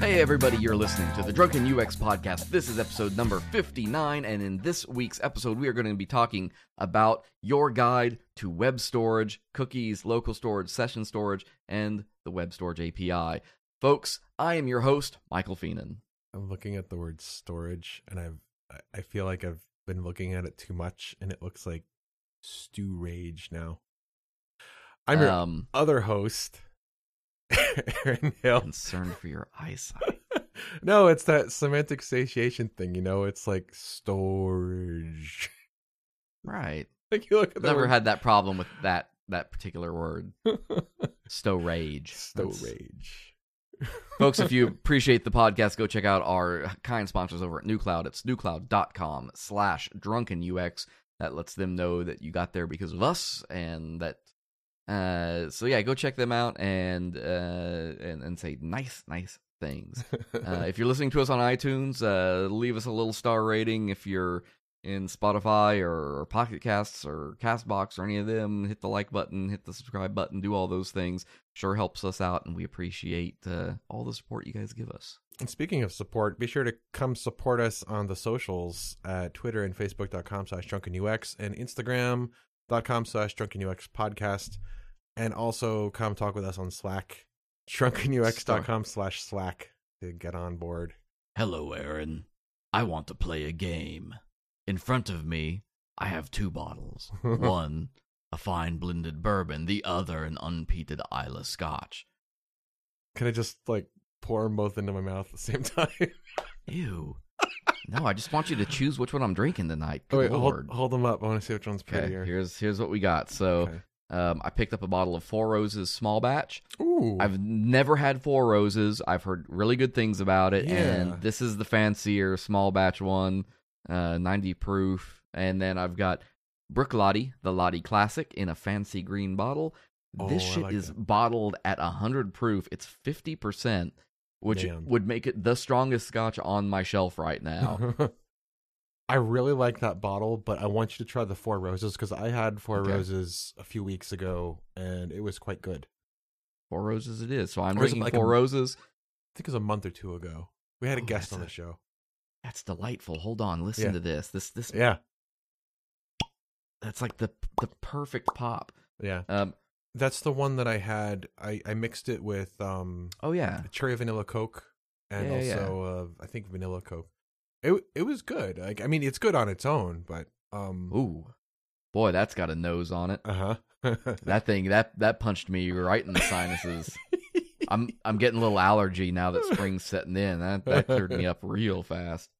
Hey, everybody, you're listening to the Drunken UX podcast. This is episode number 59, and in this week's episode, we are going to be talking about your guide to web storage, cookies, local storage, session storage, and the web storage API. Folks, I am your host, Michael Fienen. I'm looking at the word storage, and I've I- feel like I've been looking at it too much, and it looks like stew rage now. I'm your um, other host, Aaron Hill. concerned for your eyesight. no, it's that semantic satiation thing. You know, it's like storage. Right. like you look at Never word had that problem with that that particular word. Stow rage. Stow storage. Folks, if you appreciate the podcast, go check out our kind sponsors over at NewCloud. It's newcloud.com slash drunkenux. That lets them know that you got there because of us and that uh so yeah, go check them out and uh and, and say nice, nice things. Uh, if you're listening to us on iTunes, uh, leave us a little star rating. If you're in Spotify or, or Pocket Casts or Castbox or any of them, hit the like button, hit the subscribe button, do all those things. Sure helps us out, and we appreciate uh, all the support you guys give us. And speaking of support, be sure to come support us on the socials at Twitter and Facebook.com slash drunkenux and Instagram.com slash drunkenux podcast. And also come talk with us on Slack, drunkenux.com slash Slack to get on board. Hello, Aaron. I want to play a game. In front of me, I have two bottles. One, a fine blended bourbon, the other, an unpeated Islay Scotch. Can I just like pour them both into my mouth at the same time? Ew. no, I just want you to choose which one I'm drinking tonight. Good oh, wait, hold, hold them up. I want to see which one's prettier. okay, here's here's what we got. So, Okay. um, I picked up a bottle of Four Roses small batch. Ooh. I've never had Four Roses. I've heard really good things about it, Yeah. and this is the fancier small batch one, uh, 90 proof. And then I've got Bruichladdich, the Laddie Classic, in a fancy green bottle. This Oh, I shit like is that. bottled at 100 proof. It's 50%, which Damn. would make it the strongest scotch on my shelf right now. I really like that bottle, but I want you to try the Four Roses because I had Four Okay. Roses a few weeks ago and it was quite good. Four Roses it is. So I'm Or is it drinking like Four a- Roses. I think it was a month or two ago. We had a Oh, guest on the show. That's delightful. Hold on, listen Yeah. to this. This this Yeah, that's like the the perfect pop. yeah. Um That's the one that I had. I, I mixed it with um oh yeah. cherry vanilla Coke and Yeah, yeah, also uh, I think vanilla Coke. It it was good. Like I mean, it's good on its own, but um. Ooh. Boy, that's got a nose on it. Uh huh. That thing that that punched me right in the sinuses. I'm I'm getting a little allergy now that spring's setting in. That that cleared me up real fast.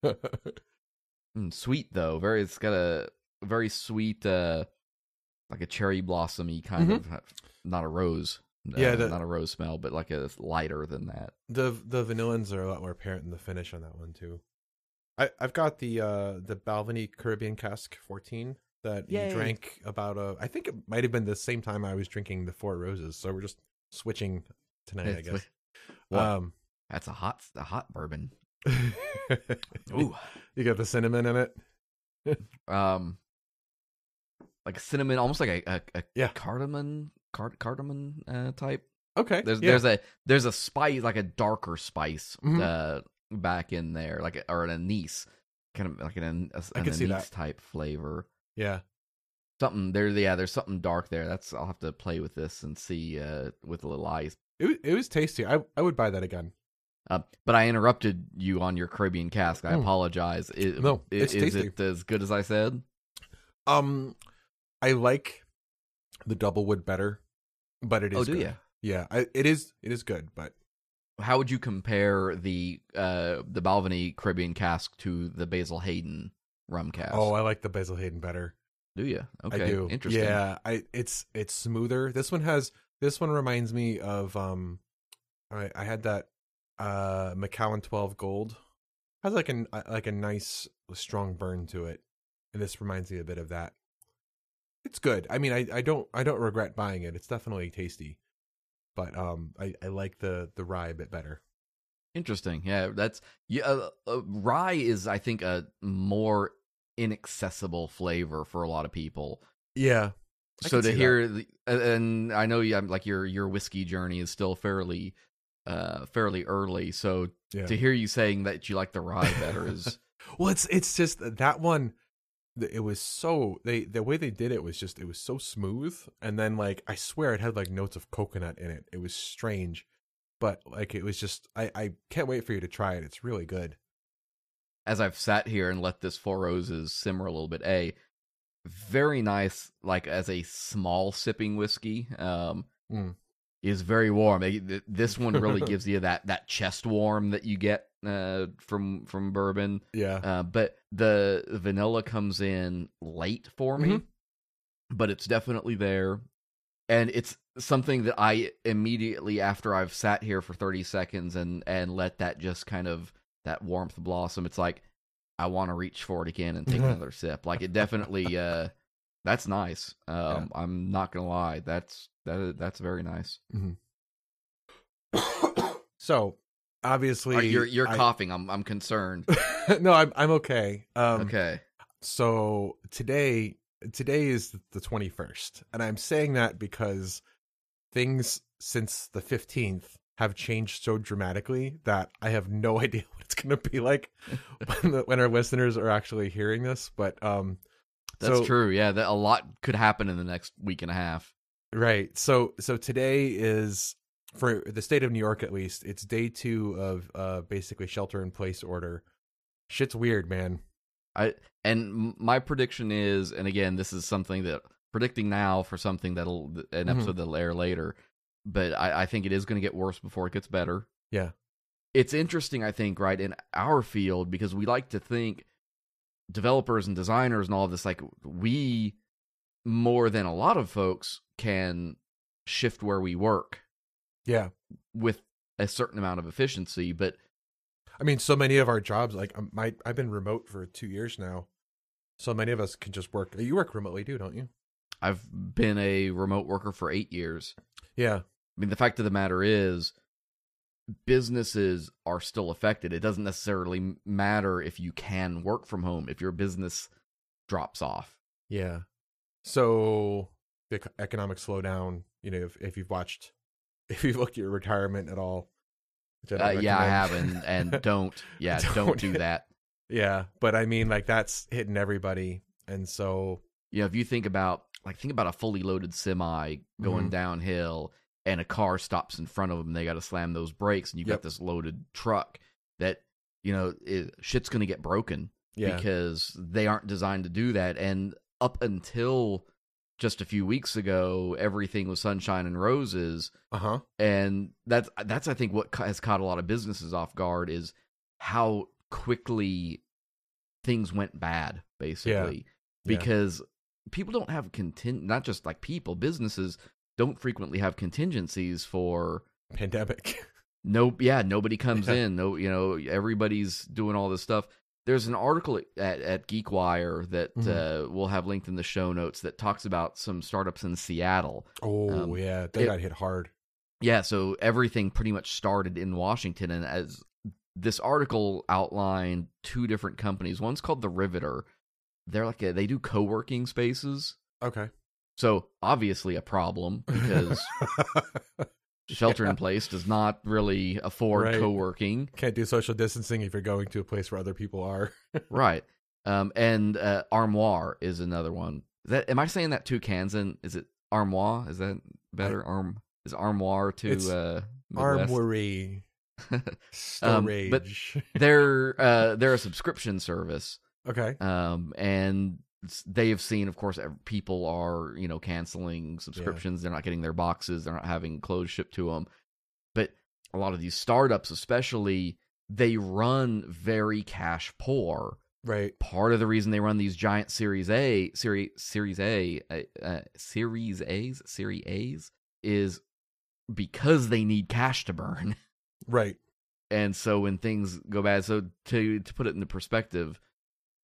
Mm, sweet though, very. It's got a very sweet, uh, like a cherry blossomy kind Mhm. of, uh, not a rose. uh, Yeah, the- not a rose smell, but like a lighter than that. the the vanillins are a lot more apparent in the finish on that one too. I I've got the uh the Balvenie Caribbean Cask 14 that Yay. you drank about a I think it might have been the same time I was drinking the Four Roses. So we're just switching tonight, I It's- guess. What? Um That's a hot, a hot bourbon. Ooh, you got the cinnamon in it. um, like cinnamon, almost like a a, a Yeah. cardamom, card, cardamom uh, type. Okay. There's yeah. there's a there's a spice like a darker spice Mhm. uh back in there, like a, or an anise, kind of like an, I an see anise type flavor. yeah. Something there, yeah. There's something dark there. That's I'll have to play with this and see uh with a little ice. It it was tasty. I I would buy that again. Uh, but I interrupted you on your Caribbean cask. I Mm. apologize. I- No, it's is tasty. it as good as I said? Um I like the double wood better, but it is Oh, do good. ya? Yeah, I, it is it is good, but How would you compare the uh the Balvenie Caribbean cask to the Basil Hayden rum cask? oh, I like the Basil Hayden better. do you? Okay, I do. Interesting. Yeah, I it's it's smoother. This one has this one reminds me of um I I had that uh Macallan 12 Gold. Has like an like a nice strong burn to it. And this reminds me a bit of that. It's good. I mean, I I don't I don't regret buying it. It's definitely tasty. but um, I, I like the the rye a bit better. Interesting. Yeah, that's yeah. Uh, uh, rye is, I think, a more inaccessible flavor for a lot of people. Yeah. I so to hear, the, and- I know you, like your your whiskey journey is still fairly, uh, fairly early. So Yeah. to hear you saying that you like the rye better is Well, it's it's just that- that one. It was so they the way they did it was just it was so smooth, and then like I swear it had like notes of coconut in it. It was strange, but like it was just I I can't wait for you to try it. It's really good. as I've sat here and let this Four Roses simmer a little bit. A very nice, like as a small sipping whiskey. Um, Mm. is very warm. This one really gives you that that chest warm that you get uh, from from bourbon. Yeah, Uh, but the vanilla comes in late for me, but it's definitely there. And it's something that I immediately after I've sat here for 30 seconds and and let that just kind of that warmth blossom, it's like I want to reach for it again and take another sip. Like it definitely uh that's nice. Um I'm not going to lie. That's that that's very nice. so obviously Uh, you're you're I- coughing. I'm I'm concerned. no, I'm I'm okay. Um, okay. So today today is the 21st, and I'm saying that because things since the 15th have changed so dramatically that I have no idea what it's going to be like when, the, when our listeners are actually hearing this. But um, That's so- true. Yeah, that a lot could happen in the next week and a half. Right. So so today is for the state of New York at least, it's day 2 of uh basically shelter in place order. Shit's weird, man. I and my prediction is, and again, this is something that predicting now for something that'll an Mhm. episode that'll air later, but I, I think it is going to get worse before it gets better. Yeah. It's interesting, I think, right in our field because we like to think developers and designers and all of this, like we more than a lot of folks can shift where we work Yeah. with a certain amount of efficiency, but I mean, so many of our jobs, like um, my, I've been remote for two years now. So many of us can just work. You work remotely too, don't you? I've been a remote worker for eight years. Yeah, I mean, the fact of the matter is, businesses are still affected. It doesn't necessarily matter if you can work from home if your business drops off. yeah. So the economic slowdown. You know, if, if you've watched, if you've looked at your retirement at all. which Uh, yeah, I recommend. have, and, and don't. Yeah, don't, Don't. do that. yeah, but I mean, like that's hitting everybody, and so know, if you think about like think about a fully loaded semi going Mhm. downhill, and a car stops in front of them, they got to slam those brakes, and you've Yep. got this loaded truck that you know it, shit's going to get broken. yeah, because they aren't designed to do that. And up until just a few weeks ago, everything was sunshine and roses, uh huh, and that's that's I think what has caught a lot of businesses off guard is how quickly things went bad, basically, Yeah. because people don't have contin not just like people, businesses don't frequently have contingencies for pandemic. no yeah nobody comes in no you know everybody's doing all this stuff there's an article at, at geekwire that Mhm. uh, we'll have linked in the show notes that talks about some startups in seattle oh Um, yeah, they it- got hit hard. yeah so everything pretty much started in washington and as this article outlined two different companies one's called the riveter they're like a, they do co-working spaces Okay, so obviously a problem because shelter in place does not really afford Right. co-working can't do social distancing if you're going to a place where other people are. right. Um, and uh, armoire is another one. Is that am I saying that too, Kansan? Is it armoire? Is that better? Arm is armoire to uh, Armory Um, storage. but- they're uh, they're a subscription service, okay, um, and they have seen, of course, people are you know canceling subscriptions. They're not getting their boxes. They're not having clothes shipped to them. But a lot of these startups, especially, they run very cash poor. right. part of the reason they run these giant Series A, Series Series A, uh, uh, Series A's, Series A's is because they need cash to burn. Right. And so when things go bad, so to to put it into perspective,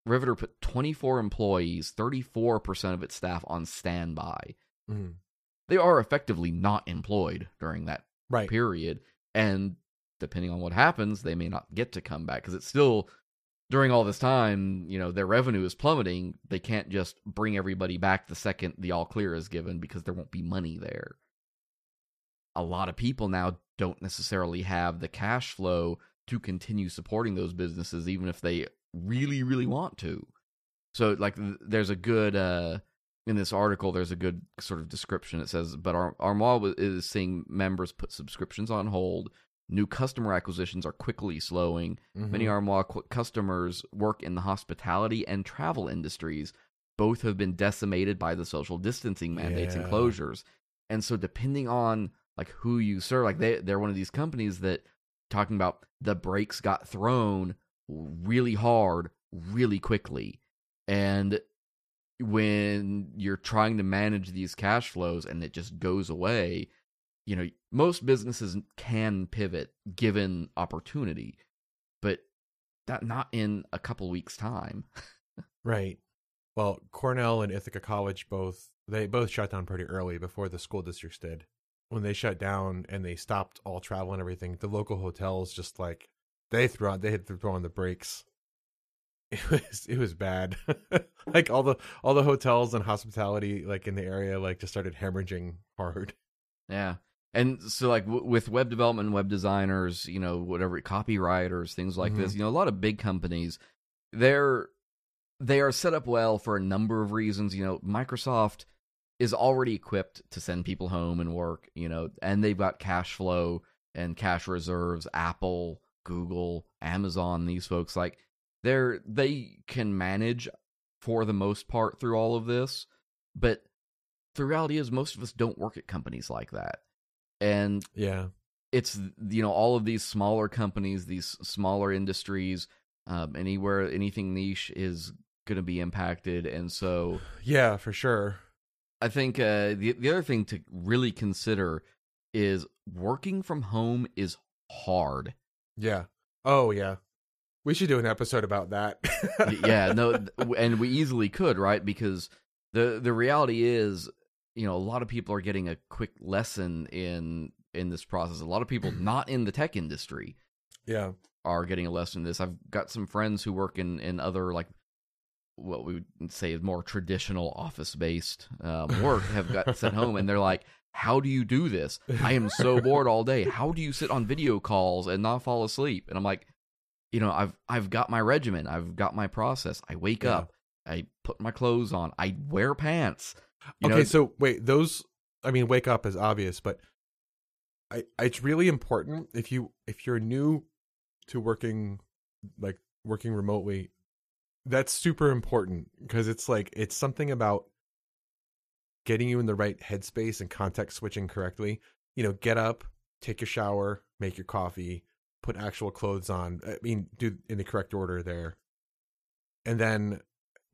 Riveter put 24 employees, 34% of its staff on standby. Mhm. they are effectively not employed during that right. period. And depending on what happens, they may not get to come back because it's still during all this time, you know, their revenue is plummeting. They can't just bring everybody back the second the all clear is given because there won't be money there. A lot of people now don't necessarily have the cash flow to continue supporting those businesses, even if they really, really want to. So, like, there's a good uh, in this article. There's a good sort of description. It says, "But Ar- Armoire is seeing members put subscriptions on hold New customer acquisitions are quickly slowing. Mhm. Many Armoire qu- customers work in the hospitality and travel industries. Both have been decimated by the social distancing mandates and closures. And so, depending on like who you serve, like they they're one of these companies that talking about the brakes got thrown really hard, really quickly, and when you're trying to manage these cash flows and it just goes away, you know, most businesses can pivot given opportunity, but that not in a couple weeks time. Right. Well, Cornell and Ithaca College both they both shut down pretty early before the school districts did. When they shut down and they stopped all travel and everything, the local hotels just like they threw on they had to throw on the brakes. It was it was bad. like all the all the hotels and hospitality like in the area like just started hemorrhaging hard. Yeah. And so, like w- with web development, web designers, you know, whatever copywriters, things like this, mm-hmm. you know, a lot of big companies, they're they are set up well for a number of reasons. You know, Microsoft is already equipped to send people home and work. You know, and they've got cash flow and cash reserves. Apple, Google, Amazon, these folks like they're they can manage for the most part through all of this, but the reality is most of us don't work at companies like that and Yeah. it's you know all of these smaller companies these smaller industries um, anywhere anything niche is going to be impacted and so Yeah, for sure. i think uh, the, the other thing to really consider is working from home is hard Yeah. Oh yeah. We should do an episode about that. Yeah no and we easily could right because the the reality is you know a lot of people are getting a quick lesson in in this process a lot of people not in the tech industry yeah. are getting a lesson in this. I've got some friends who work in, in other like what we would say is more traditional office based um, work have got sent home and they're like, How do you do this? I am so bored all day. How do you sit on video calls and not fall asleep? And I'm like, you know, I've I've got my regimen, I've got my process. I wake Yeah. up, I put my clothes on, I wear pants. You okay, know, so wait, those I mean wake up is obvious, but I it's really important if you if you're new to working like working remotely, that's super important because it's like it's something about getting you in the right headspace and context switching correctly. You know, get up, take your shower, make your coffee, put actual clothes on. I mean, do in the correct order there. And then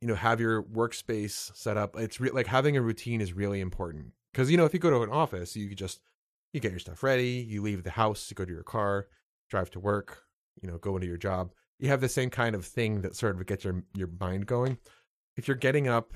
you know have your workspace set up it's re- like having a routine is really important because you know if you go to an office you just you get your stuff ready you leave the house you go to your car drive to work you know go into your job you have the same kind of thing that sort of gets your your mind going if you're getting up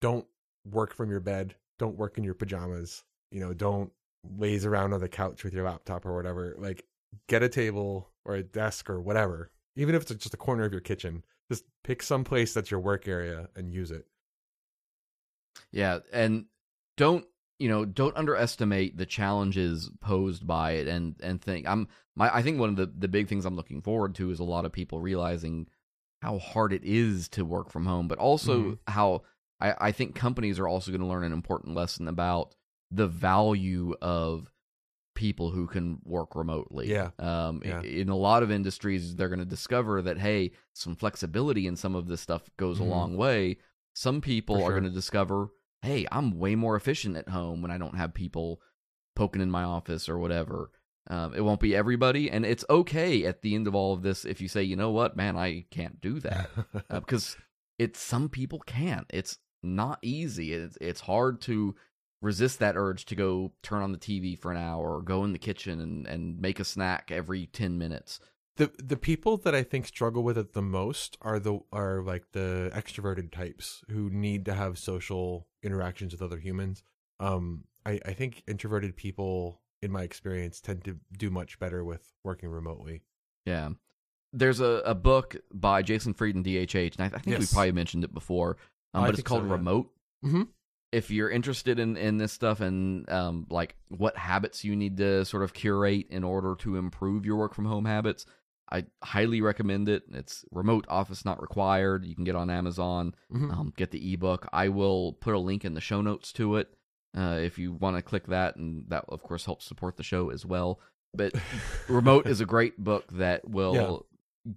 don't work from your bed don't work in your pajamas you know don't laze around on the couch with your laptop or whatever like get a table or a desk or whatever even if it's just a corner of your kitchen just pick some place that's your work area and use it. Yeah, and don't you know don't underestimate the challenges posed by it and and think I'm my I think one of the the big things I'm looking forward to is a lot of people realizing how hard it is to work from home, but also Mhm. how I, I think companies are also going to learn an important lesson about the value of people who can work remotely. Yeah. Um, Yeah. In a lot of industries, they're going to discover that hey, some flexibility in some of this stuff goes Mhm. a long way. Some people For are going to discover, hey, I'm way more efficient at home when I don't have people poking in my office or whatever. Um, it won't be everybody, and it's okay at the end of all of this if you say, you know what, man, I can't do that uh, because it's some people can't. It's not easy. It's it's hard to resist that urge to go turn on the TV for an hour or go in the kitchen and, and make a snack every ten minutes. the the people that I think struggle with it the most are the are like the extroverted types who need to have social interactions with other humans. Um, I, I think introverted people, in my experience, tend to do much better with working remotely. Yeah. There's a, a book by Jason Fried and DHH, and I, I think we probably mentioned it before, um, but it's called so, yeah. Remote. Mhm. If you're interested in, in this stuff and um, like what habits you need to sort of curate in order to improve your work from home habits, I highly recommend it. It's remote office not required. You can get on Amazon, Mhm. um, get the ebook. I will put a link in the show notes to it uh, if you want to click that, and that of course helps support the show as well. But Remote is a great book that will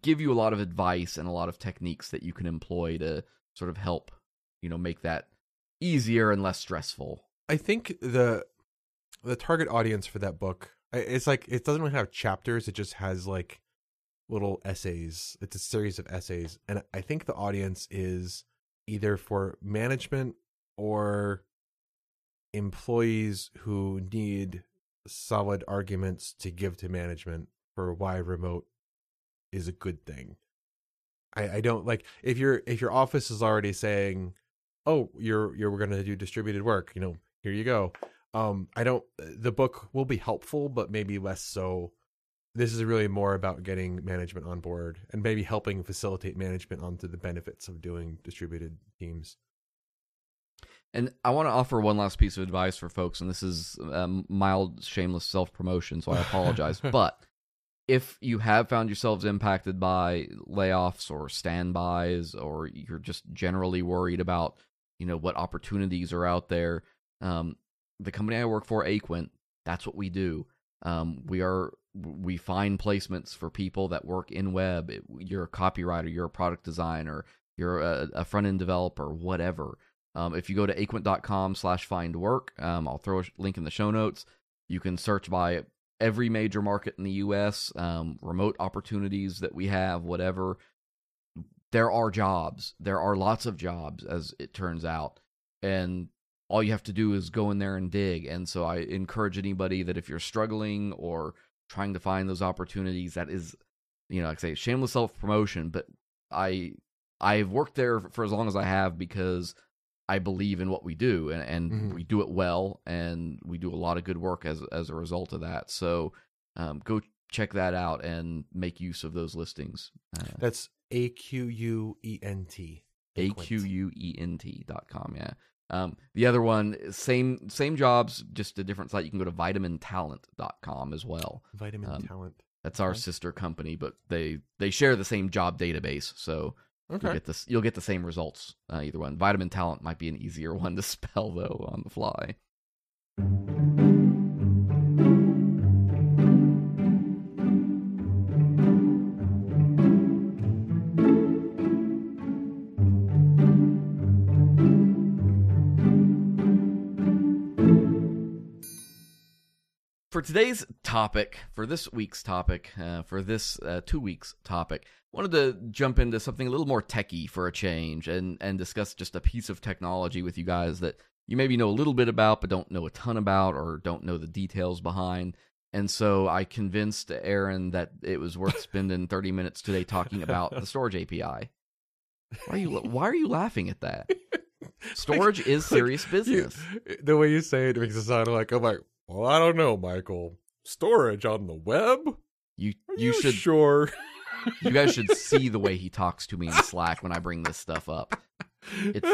give you a lot of advice and a lot of techniques that you can employ to sort of help, you know, make that easier and less stressful. I think the the target audience for that book it's like it doesn't really have chapters. It just has like little essays. It's a series of essays, and I think the audience is either for management or employees who need solid arguments to give to management for why remote is a good thing. I, I don't like if your if your office is already saying, "Oh, you're you're going to do distributed work," you know, here you go. Um, I don't. The book will be helpful, but maybe less so. This is really more about getting management on board and maybe helping facilitate management onto the benefits of doing distributed teams. And I want to offer one last piece of advice for folks, and this is um, mild, shameless self promotion, so I apologize. but if you have found yourselves impacted by layoffs or standbys, or you're just generally worried about, you know, what opportunities are out there, um, the company I work for, Aquent, that's what we do. Um, we are we find placements for people that work in web. It- You're a copywriter, you're a product designer, you're a, a front end developer, whatever. Um, if you go to aquent.com slash find work, um, I'll throw a link in the show notes. You can search by every major market in the U.S., um, remote opportunities that we have, whatever. There are jobs. There are lots of jobs, as it turns out. And all you have to do is go in there and dig. And so I encourage anybody that if you're struggling or trying to find those opportunities, that is, you know, like I say, shameless self promotion, but I I've worked there for as long as I have because I believe in what we do and, and Mhm. we do it well and we do a lot of good work as as a result of that. So um, go check that out and make use of those listings. Uh, That's A Q U E N T. A Q U E N T dot com. Yeah. Um, the other one, same same jobs, just a different site. You can go to vitamintalent.com as well. Vitamin Um, Talent. That's our Okay. sister company, but they they share the same job database, so you'll Okay. get this you'll get the same results uh, either one. Vitamin Talent might be an easier one to spell though on the fly. Today's topic, for this week's topic, uh, for this uh, two weeks topic, wanted to jump into something a little more techy for a change and and discuss just a piece of technology with you guys that you maybe know a little bit about but don't know a ton about or don't know the details behind. And so I convinced Aaron that it was worth spending 30 minutes today talking about the storage API. Why are you why are you laughing at that? Storage is serious business. You- the way you say it makes it sound like I'm like, well, I don't know, Michael. Storage on the web? You Are you should sure. you guys should see the way he talks to me in Slack when I bring this stuff up. It's,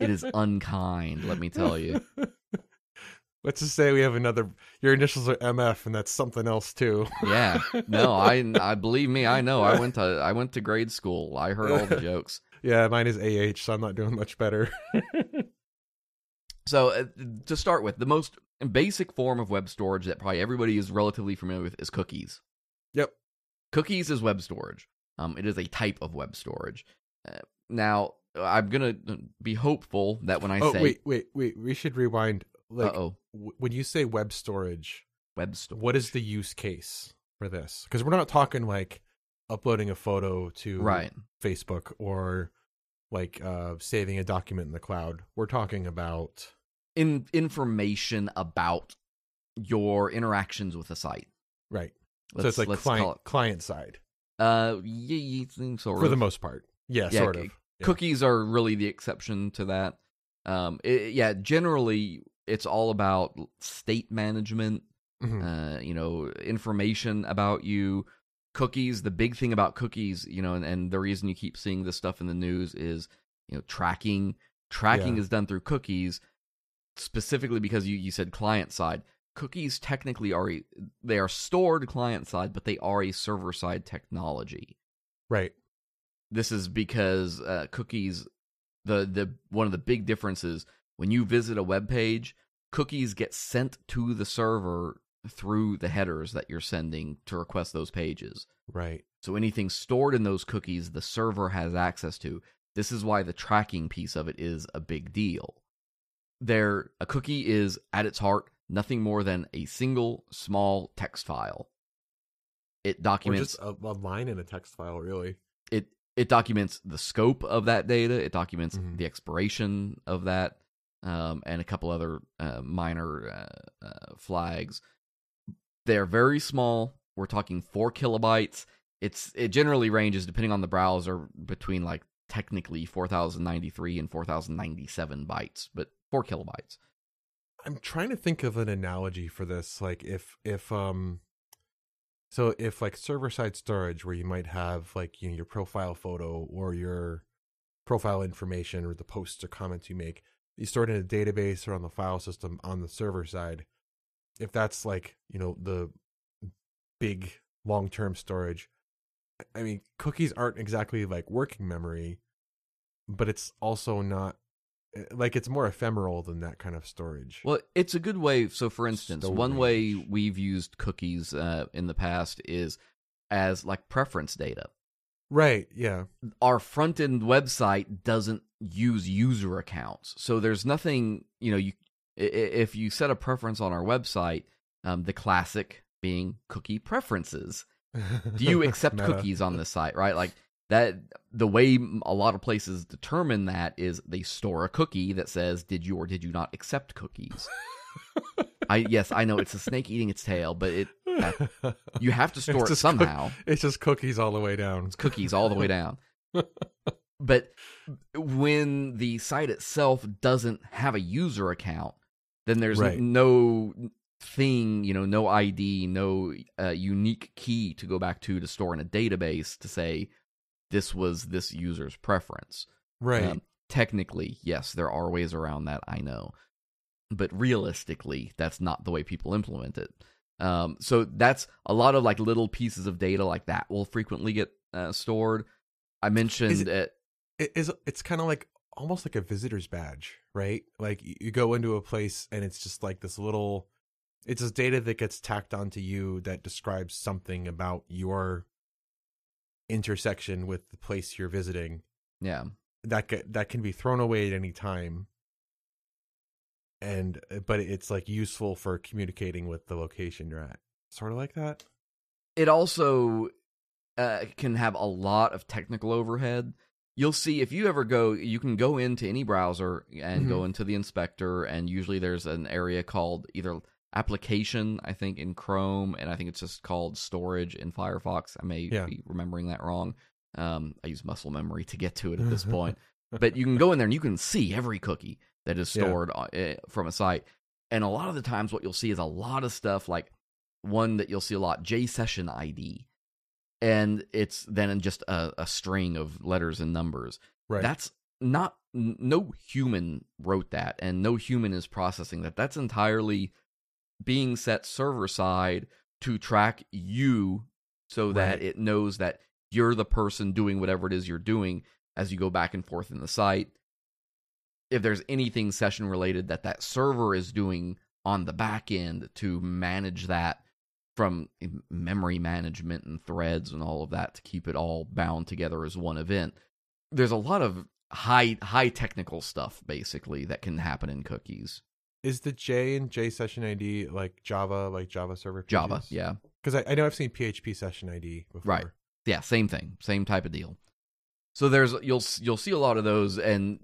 It is unkind, let me tell you. Let's just say we have another. Your initials are MF, and that's something else too. Yeah. No, I I believe me, I know. I went to I went to grade school. I heard all the jokes. Yeah, mine is AH, so I'm not doing much better. So, uh, to start with, the most basic form of web storage that probably everybody is relatively familiar with is cookies. Yep. Cookies is web storage. Um, it is a type of web storage. Uh, now, I'm gonna be hopeful that when I oh say, wait, wait, wait. We should rewind. Like "Uh oh, w- when you say web storage, web storage," what is the use case for this? Because we're not talking like uploading a photo to right? Facebook or like uh saving a document in the cloud. We're talking about In information about your interactions with a site. right. Let's, so it's like client it. client side Uh, yeah, sort for of. the most part. Yeah, Yeah, sort of. Yeah. Cookies are really the exception to that. Um, it, yeah, generally it's all about state management, Mhm. uh, you know, information about you. Cookies, the big thing about cookies, you know, and, and the reason you keep seeing this stuff in the news is, you know, tracking. Tracking Yeah. is done through cookies, specifically because you, you said client side. Cookies technically are a, they are stored client side, but they are a server side technology. right. This is because uh, cookies, the the one of the big differences when you visit a web page, cookies get sent to the server through the headers that you're sending to request those pages. Right. So anything stored in those cookies, the server has access to. This is why the tracking piece of it is a big deal. There, a cookie is at its heart nothing more than a single small text file. It documents just a, a line in a text file, really. it it documents the scope of that data. It documents Mhm. the expiration of that, um, and a couple other uh, minor uh, uh, flags. They're very small. We're talking four kilobytes. It's it generally ranges depending on the browser between like technically four thousand ninety three and four thousand ninety seven bytes, but four kilobytes. I'm trying to think of an analogy for this. Like if if um so if like server side storage where you might have like you know your profile photo or your profile information or the posts or comments you make, you store it in a database or on the file system on the server side. If that's like, you know, the big long term storage, I mean, cookies aren't exactly like working memory, but it's also not like it's more ephemeral than that kind of storage. Well, it's a good way. So, for instance, one way we've used cookies uh, in the past is as like preference data. Right, yeah. our front end website doesn't use user accounts. So there's nothing, you know, you if you set a preference on our website, um, the classic being cookie preferences. Do you accept cookies on this site, right? Like that the way a lot of places determine that is they store a cookie that says did you or did you not accept cookies. I yes, I know it's a snake eating its tail, but it you have to store it somehow. It's just cookies all the way down. It's cookies all the way down. but when the site itself doesn't have a user account, then there's Right. no thing, you know, no ID, no uh, unique key to go back to to store in a database to say this was this user's preference. Right. Um, technically, yes, there are ways around that, I know. But realistically, that's not the way people implement it. Um, so that's a lot of like little pieces of data like that will frequently get uh, stored. I mentioned it- it, it is it's kind of like almost like a visitor's badge, right? Like you go into a place and it's just like this little it's this data that gets tacked onto you that describes something about your intersection with the place you're visiting. yeah. That that can be thrown away at any time. And uh, but it's like useful for communicating with the location you're at. Sort of like that. It also uh, can have a lot of technical overhead. You'll see if you ever go, you can go into any browser and go into the inspector, and usually there's an area called either application, I think, in Chrome, and I think it's just called storage in Firefox. I may Yeah. be remembering that wrong. Um, I use muscle memory to get to it at this point. but you can go in there and you can see every cookie that is stored uh, eh, from a site. And a lot of the times, what you'll see is a lot of stuff like one that you'll see a lot J session ID. And it's then just a, a string of letters and numbers. Right. That's not, no human wrote that, and no human is processing that. That's entirely being set server side to track you so that Right. it knows that you're the person doing whatever it is you're doing as you go back and forth in the site. If there's anything session related that that server is doing on the back end to manage that from memory management and threads and all of that to keep it all bound together as one event. There's a lot of high high technical stuff basically that can happen in cookies. Is the J and J session ID like Java, like Java server? Java, yeah. Because I, I know I've seen PHP session ID before. Right. yeah, same thing, same type of deal. So there's you'll you'll see a lot of those, and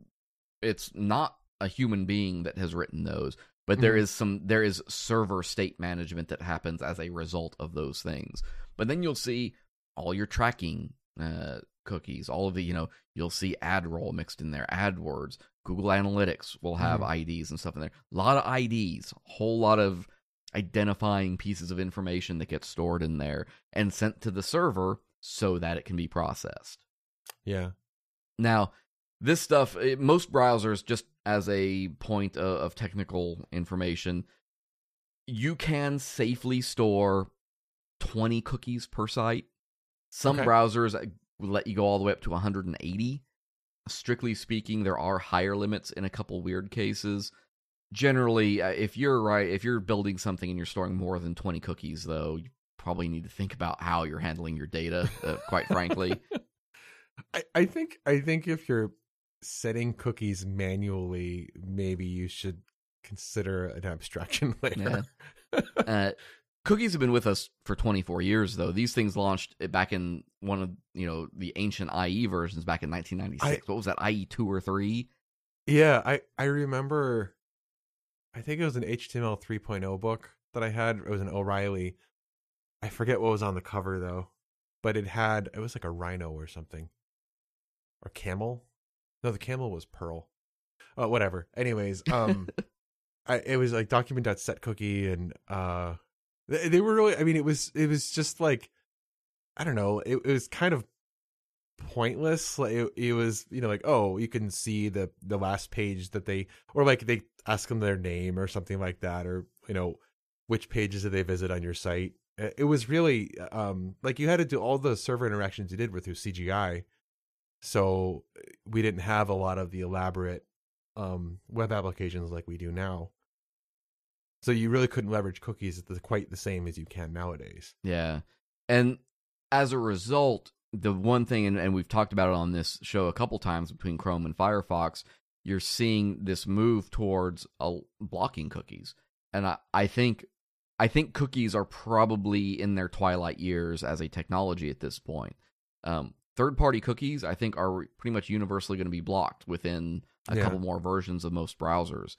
it's not a human being that has written those, but there Mhm. is some there is server state management that happens as a result of those things. But then you'll see all your tracking uh, cookies. All of the, you know, you'll see AdRoll mixed in there, AdWords, Google Analytics will have IDs and stuff in there. A lot of IDs, whole lot of identifying pieces of information that get stored in there and sent to the server so that it can be processed. Yeah. Now, this stuff, eh, most browsers, just as a point of, of technical information, you can safely store 20 cookies per site. Some Okay. browsers will let you go all the way up to 180. Strictly speaking, there are higher limits in a couple weird cases. Generally, uh, if you're right, if you're building something and you're storing more than 20 cookies, though, you probably need to think about how you're handling your data, uh, quite frankly. I, I think I think if you're setting cookies manually, maybe you should consider an abstraction layer. uh, cookies have been with us for 24 years, though. These things launched back in one of you know the ancient IE versions back in 1996. what was that IE two or three? Yeah, I I remember. I think it was an HTML 3.0 book that I had. It was an O'Reilly. I forget what was on the cover though, but it had it was like a rhino or something, or camel. No, the camel was Perl. Oh, whatever. Anyways, um, I it was like document.set cookie and uh, they, they were really. I mean, it was it was just like, I don't know. It, it was kind of pointless like it, it was you know like oh you can see the the last page that they or like they ask them their name or something like that or you know which pages did they visit on your site it was really um like you had to do all the server interactions you did were through cgi so we didn't have a lot of the elaborate um web applications like we do now so you really couldn't leverage cookies the, quite the same as you can nowadays Yeah, and as a result, the one thing, and, and we've talked about it on this show a couple times between Chrome and Firefox, you're seeing this move towards uh, blocking cookies, and I, I think. I think cookies are probably in their twilight years as a technology at this point. Um, third-party cookies, I think, are pretty much universally going to be blocked within a Yeah. couple more versions of most browsers.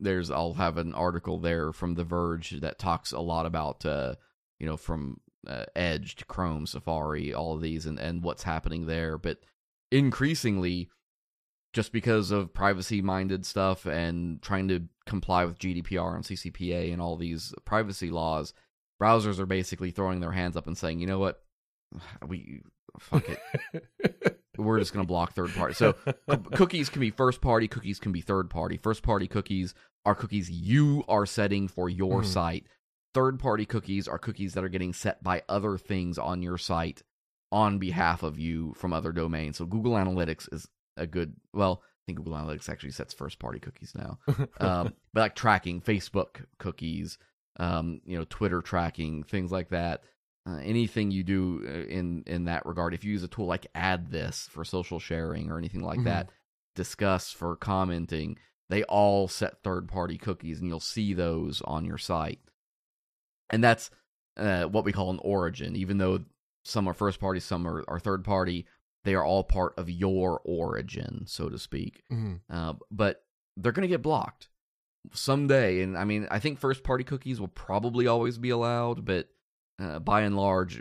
There's, I'll have an article there from The Verge that talks a lot about, uh, you know, from uh, Edge to Chrome, Safari, all of these, and and what's happening there. But increasingly, just because of privacy-minded stuff and trying to comply with GDPR and CCPA and all these privacy laws, browsers are basically throwing their hands up and saying, you know what, we fuck it, we're just going to block third party. So cookies can be first party, cookies can be third party. First party cookies are cookies you are setting for your Mhm. site. Third party cookies are cookies that are getting set by other things on your site on behalf of you from other domains. So Google Analytics is a good, well, I think Google Analytics actually sets first party cookies now. Um, but like tracking, Facebook cookies, um, you know, Twitter tracking, things like that. Uh, anything you do uh, in in that regard, if you use a tool like AddThis for social sharing or anything like Mhm. that, Disqus for commenting, they all set third party cookies, and you'll see those on your site. And that's uh, what we call an origin. Even though some are first party, some are, are third party, they are all part of your origin, so to speak. Mhm. Uh, but they're going to get blocked someday. And I mean, I think first party cookies will probably always be allowed, but uh, by and large,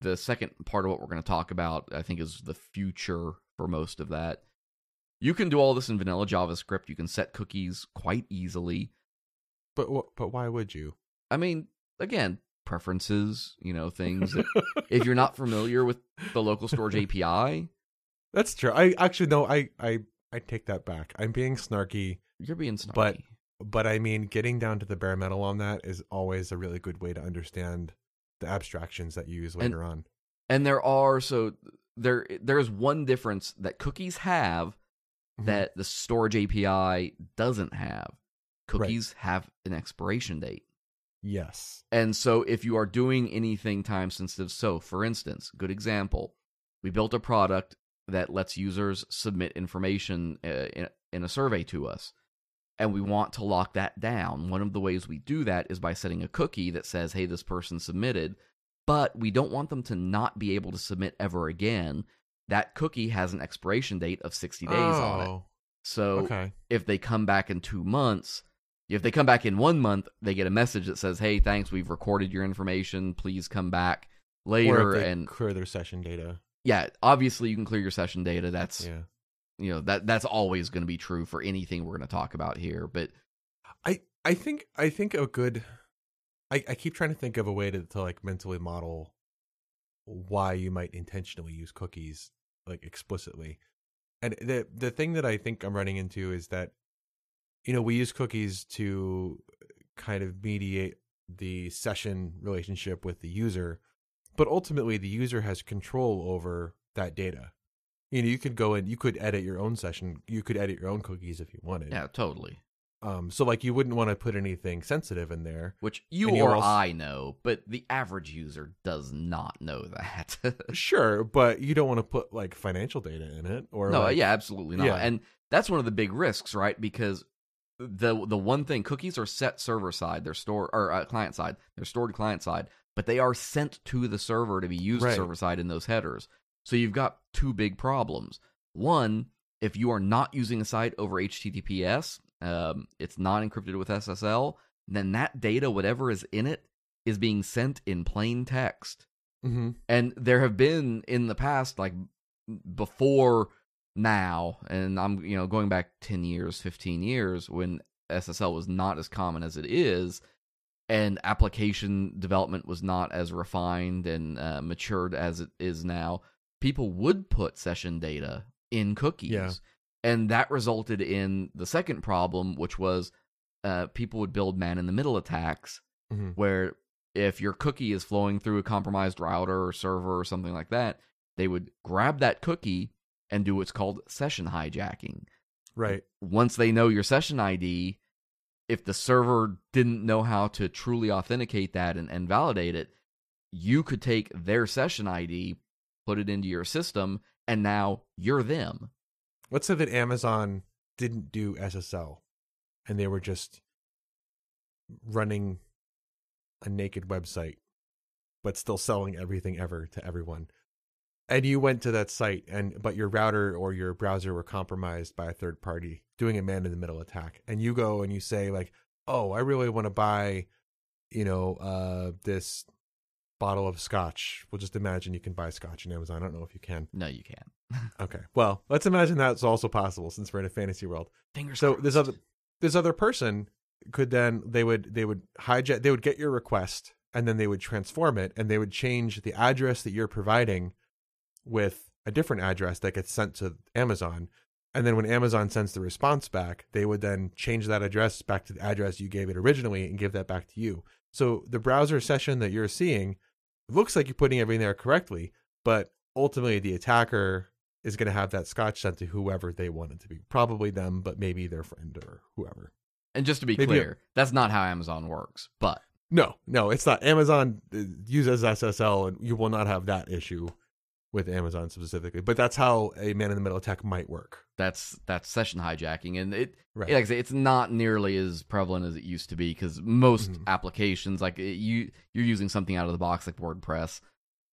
the second part of what we're going to talk about, I think, is the future for most of that. You can do all this in vanilla JavaScript. You can set cookies quite easily. but wh- but why would you I mean, again, preferences, you know, things. that- if you're not familiar with the local storage API, That's true. I actually no, I I I take that back. I'm being snarky, you're being snarky. But- but I mean getting down to the bare metal on that is always a really good way to understand the abstractions that you use And- later on. and there are so there there's one difference that cookies have Mhm. that the storage API doesn't have. Cookies have an expiration date. Yes. And so if you are doing anything time sensitive, so for instance, good example, we built a product that lets users submit information uh, in, in a survey to us. And we want to lock that down. One of the ways we do that is by setting a cookie that says, hey, this person submitted, but we don't want them to not be able to submit ever again. That cookie has an expiration date of 60 days on it. Oh, So Okay. if they come back in two months, if they come back in one month, they get a message that says, "Hey, thanks, we've recorded your information. Please come back later." And clear their session data. yeah, obviously you can clear your session data. That's Yeah. you know that that's always going to be true for anything we're going to talk about here. But I I think I think a good I, I keep trying to think of a way to, to like mentally model why you might intentionally use cookies like explicitly. And the the thing that I think I'm running into is that you know, we use cookies to uh, kind of mediate the session relationship with the user, but ultimately the user has control over that data. You know, you could go and you could edit your own session, you could edit your own cookies if you wanted. yeah, totally. Um, so like you wouldn't want to put anything sensitive in there. Which you or also- I know, but the average user does not know that. Sure, but you don't want to put like financial data in it or no, like, yeah, absolutely not. Yeah. And that's one of the big risks, right? Because the the one thing cookies are set server side, they're stored or uh, client side, they're stored client side, but they are sent to the server to be used Right. server side in those headers. So you've got two big problems. One, if you are not using a site over HTTPS, um, it's not encrypted with SSL, then that data, whatever is in it, is being sent in plain text. Mhm. And there have been in the past, like before now, and I'm you know going back ten years, fifteen years, when SSL was not as common as it is, and application development was not as refined and uh, matured as it is now. People would put session data in cookies, Yeah. And that resulted in the second problem, which was uh, people would build man in the middle attacks Mhm. where if your cookie is flowing through a compromised router or server or something like that, they would grab that cookie and do what's called session hijacking. right. Once they know your session ID, if the server didn't know how to truly authenticate that and, and validate it, you could take their session ID, put it into your system, and now you're them. Let's say that Amazon didn't do SSL and they were just running a naked website but still selling everything ever to everyone. And you went to that site and but your router or your browser were compromised by a third party doing a man in the middle attack. And you go and you say like, "Oh, I really want to buy, you know, uh this bottle of scotch." We'll just imagine you can buy scotch on Amazon. I don't know if you can. No, you can't. Okay. Well, let's imagine that's also possible since we're in a fantasy world. Fingers So crossed. this other this other person could then they would they would hijack they would get your request and then they would transform it and they would change the address that you're providing with a different address that gets sent to Amazon. And then when Amazon sends the response back, they would then change that address back to the address you gave it originally and give that back to you. So the browser session that you're seeing looks like you're putting everything there correctly, but ultimately the attacker is going to have that scotch sent to whoever they want it to be. Probably them, but maybe their friend or whoever. and just to be maybe clear, that's not how Amazon works. But No, no, it's not. Amazon uh, uses SSL, and you will not have that issue with Amazon specifically. But that's how a man in the middle attack might work. that's that's session hijacking and it Right. like I say, it's not nearly as prevalent as it used to be because most Mhm. applications like it, you you're using something out of the box like WordPress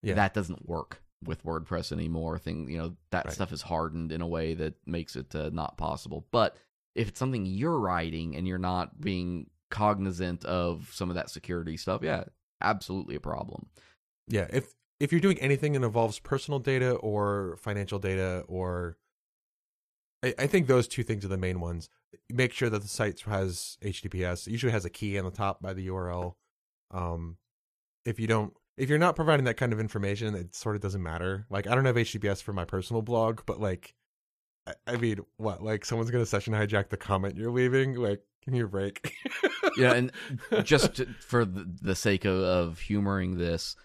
Yeah. that doesn't work with WordPress anymore thing you know that Right. stuff is hardened in a way that makes it uh, not possible but if it's something you're writing and you're not being cognizant of some of that security stuff yeah absolutely a problem Yeah, if if you're doing anything that involves personal data or financial data, or I, I think those two things are the main ones. Make sure that the site has HTTPS. It usually has a key on the top by the URL. Um, if you don't, if you're not providing that kind of information, it sort of doesn't matter. Like I don't have HTTPS for my personal blog, but like, I, I mean, what? Like someone's gonna session hijack the comment you're leaving? Like, give me a break. yeah and just for the, the sake of, of humoring this,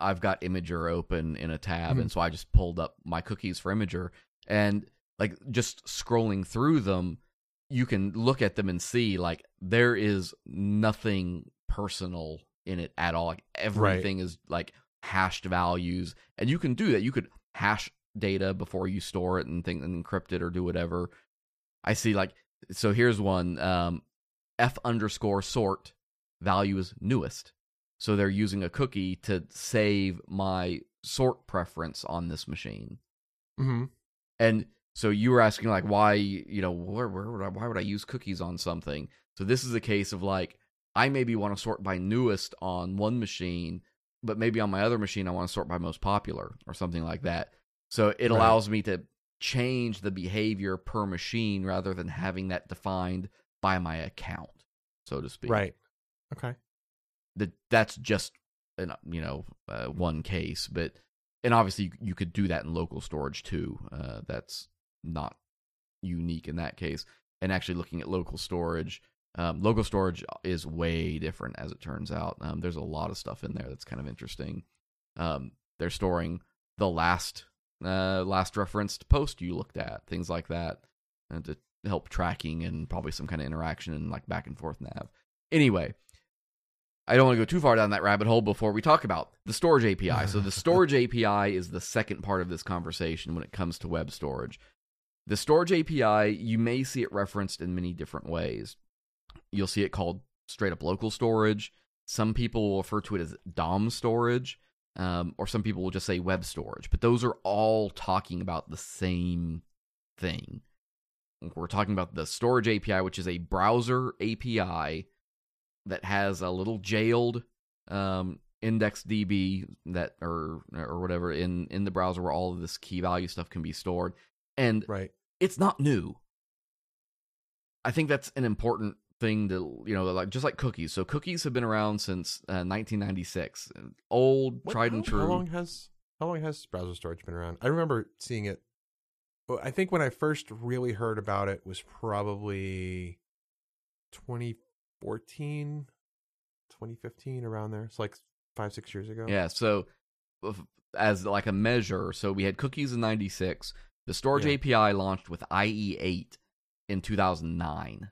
I've got Imgur open in a tab, Mhm. and so I just pulled up my cookies for Imgur, and like just scrolling through them, you can look at them and see like there is nothing personal in it at all. Like everything is like hashed values, and you can do that. You could hash data before you store it and think and encrypt it or do whatever. I see like so. Here's one. Um, f underscore sort value is newest. So they're using a cookie to save my sort preference on this machine. hmm And so you were asking like why you know where, where would I, why would I use cookies on something? So this is a case of like I maybe want to sort by newest on one machine, but maybe on my other machine I want to sort by most popular or something like that. So it Right. allows me to change the behavior per machine rather than having that defined by my account, so to speak. Right. Okay. That that's just an, you know uh, one case, but and obviously you, could do that in local storage too. Uh, that's not unique in that case. And actually looking at local storage, um, local storage is way different as it turns out. Um, there's a lot of stuff in there that's kind of interesting. Um, they're storing the last uh, last referenced post you looked at, things like that, and to help tracking and probably some kind of interaction and like back and forth nav. Anyway, I don't want to go too far down that rabbit hole before we talk about the storage API. so the storage API is the second part of this conversation when it comes to web storage. The storage API, you may see it referenced in many different ways. You'll see it called straight up local storage. Some people will refer to it as DOM storage, um, or some people will just say web storage. But those are all talking about the same thing. We're talking about the storage API, which is a browser API that has a little jailed um, IndexedDB that or or whatever in in the browser where all of this key value stuff can be stored, and Right. it's not new. I think that's an important thing to you know like just like cookies. So cookies have been around since uh, 1996. Old, What- tried and true. How long has how long has browser storage been around? I remember seeing it. I think when I first really heard about it was probably 2014, 2015, around there. It's like five, six years ago. Yeah, so as like a measure, so we had cookies in 96. The storage Yeah. API launched with IE8 in 2009.